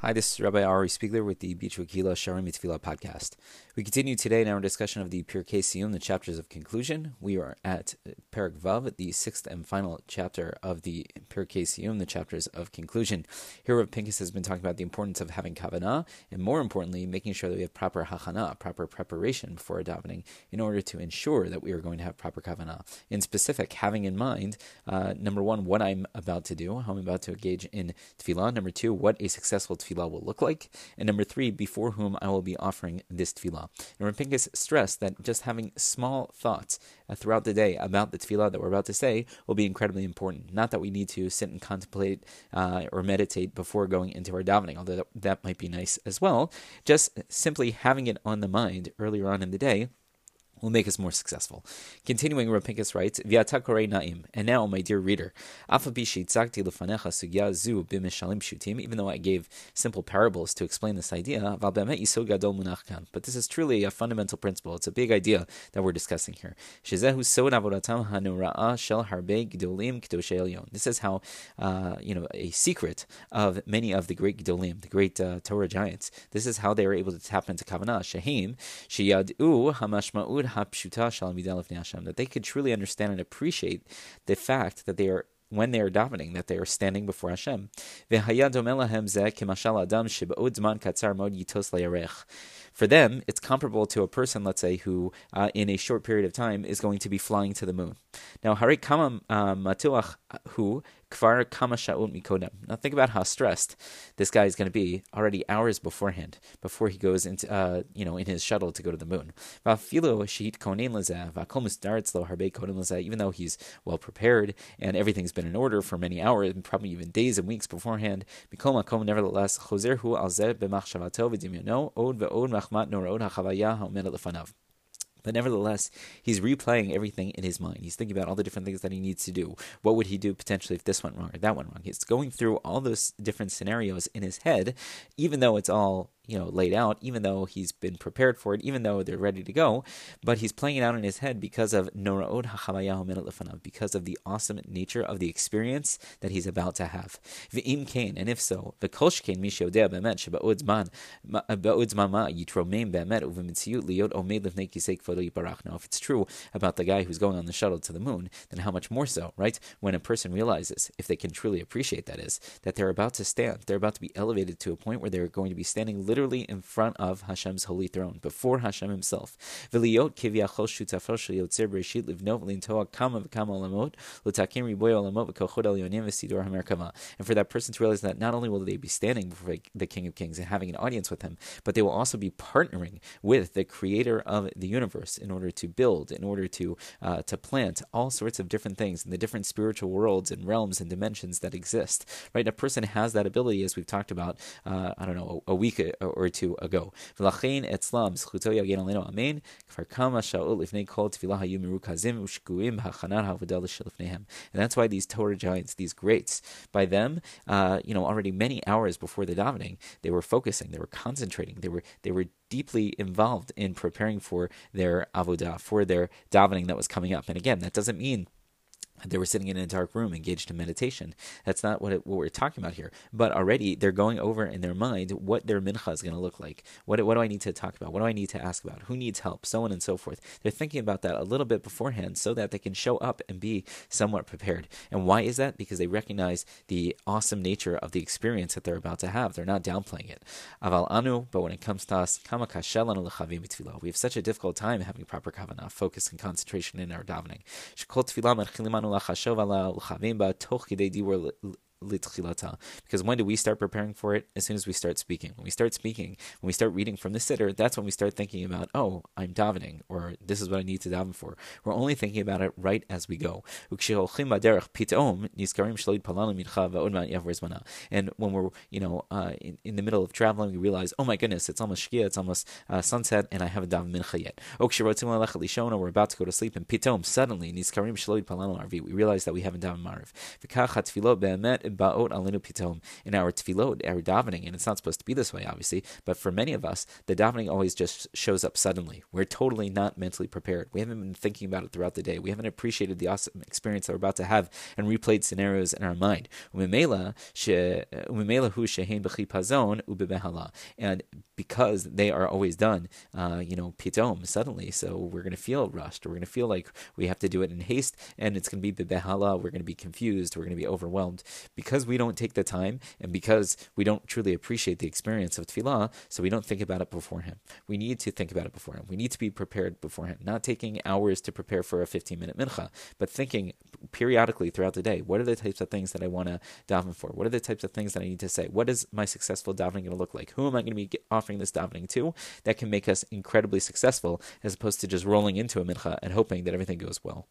Hi, this is Rabbi Ari Spiegler with the Beach Wakila Sharim Tefillah podcast. We continue today in our discussion of the Pirkei Siyum, the chapters of conclusion. We are at Perek Vav, the sixth and final chapter of the Pirkei Siyum, the chapters of conclusion. Here, Rav Pincus has been talking about the importance of having kavanah, and more importantly, making sure that we have proper hachana, proper preparation before davening, in order to ensure that we are going to have proper kavanah. In specific, having in mind, uh, number one, what I'm about to do, how I'm about to engage in tefillah. Number two, what a successful tefillah will look like. And number three, before whom I will be offering this tefillah. And Rav Pincus stressed that just having small thoughts uh, throughout the day about the tefillah that we're about to say will be incredibly important. Not that we need to sit and contemplate uh, or meditate before going into our davening, although that might be nice as well. Just simply having it on the mind earlier on in the day will make us more successful. Continuing, Rav Pincus writes, V'ata na'im. And now, my dear reader, even though I gave simple parables to explain this idea, but this is truly a fundamental principle. It's a big idea that we're discussing here. This is how, uh, you know, a secret of many of the great Gdolim, the great uh, Torah giants. This is how they were able to tap into Kavanah. Shahim, Shiyadu Hamashma'ud that they could truly understand and appreciate the fact that they are when they are davening, that they are standing before Hashem. For them, it's comparable to a person, let's say, who uh, in a short period of time is going to be flying to the moon. Now, Hari Kama uh, Matuach, who Kvar Kama Sha'ut Mikodem. Now, think about how stressed this guy is going to be already hours beforehand, before he goes into, uh, you know, in his shuttle to go to the moon. Even though he's well prepared and everything's been in order for many hours, and probably even days and weeks beforehand, nevertheless, but nevertheless, he's replaying everything in his mind. He's thinking about all the different things that he needs to do. What would he do potentially if this went wrong or that went wrong? He's going through all those different scenarios in his head, even though it's all you know laid out, even though he's been prepared for it, even though they're ready to go. But he's playing it out in his head because of noraod hachavayahu because of the awesome nature of the experience that he's about to have. V'im kain, and if so, v'kolsh kain mishodeh bemet sheba'od zman ba'od zman ma uh, yitromeim bemet u'v'mitziut liot omed lefnei kisei kvodo yiparach. Now, if it's true about the guy who's going on the shuttle to the moon, then how much more so, right? When a person realizes, if they can truly appreciate that is, that they're about to stand, they're about to be elevated to a point where they're going to be standing literally literally in front of Hashem's holy throne, before Hashem Himself. And for that person to realize that not only will they be standing before the King of Kings and having an audience with Him, but they will also be partnering with the Creator of the universe in order to build, in order to uh, to plant all sorts of different things in the different spiritual worlds and realms and dimensions that exist. Right, a person has that ability, as we've talked about. Uh, I don't know, a, a week or two ago. And that's why these Torah giants, these greats, by them, uh, you know, already many hours before the davening, they were focusing, they were concentrating, they were they were deeply involved in preparing for their avodah, for their davening that was coming up. And again, that doesn't mean they were sitting in a dark room engaged in meditation. That's not what, it, what we're talking about here. But already they're going over in their mind what their mincha is going to look like. What, what do I need to talk about? What do I need to ask about? Who needs help? So on and so forth. They're thinking about that a little bit beforehand so that they can show up and be somewhat prepared. And why is that? Because they recognize the awesome nature of the experience that they're about to have. They're not downplaying it. Aval anu, but when it comes to us, we have such a difficult time having proper kavanah, focus and concentration in our davening שלנו לחשוב על הלחבים בה תוך כדי דיבור because when do we start preparing for it? As soon as we start speaking. When we start speaking, when we start reading from the siddur, that's when we start thinking about, oh, I'm davening, or this is what I need to daven for. We're only thinking about it right as we go. And when we're, you know, uh, in, in, the middle of traveling, we realize, oh my goodness, it's almost shkia, it's almost uh, sunset, and I haven't davened mincha yet. We're about to go to sleep, and suddenly, we realize that we haven't davened mariv. Ba'ot alinu pitom in our tefillot, our davening, and it's not supposed to be this way, obviously. But for many of us, the davening always just shows up suddenly. We're totally not mentally prepared. We haven't been thinking about it throughout the day. We haven't appreciated the awesome experience that we're about to have and replayed scenarios in our mind. And because they are always done, uh, you know, pitom, suddenly. So we're going to feel rushed. We're going to feel like we have to do it in haste, and it's going to be bebehala. We're going to be confused. We're going to be overwhelmed because we don't take the time, and because we don't truly appreciate the experience of tefillah. So we don't think about it beforehand. We need to think about it beforehand. We need to be prepared beforehand. Not taking hours to prepare for a 15 minute mincha, but thinking periodically throughout the day. What are the types of things that I want to daven for? What are the types of things that I need to say? What is my successful davening going to look like? Who am I going to be offering this davening to? That can make us incredibly successful as opposed to just rolling into a mincha and hoping that everything goes well.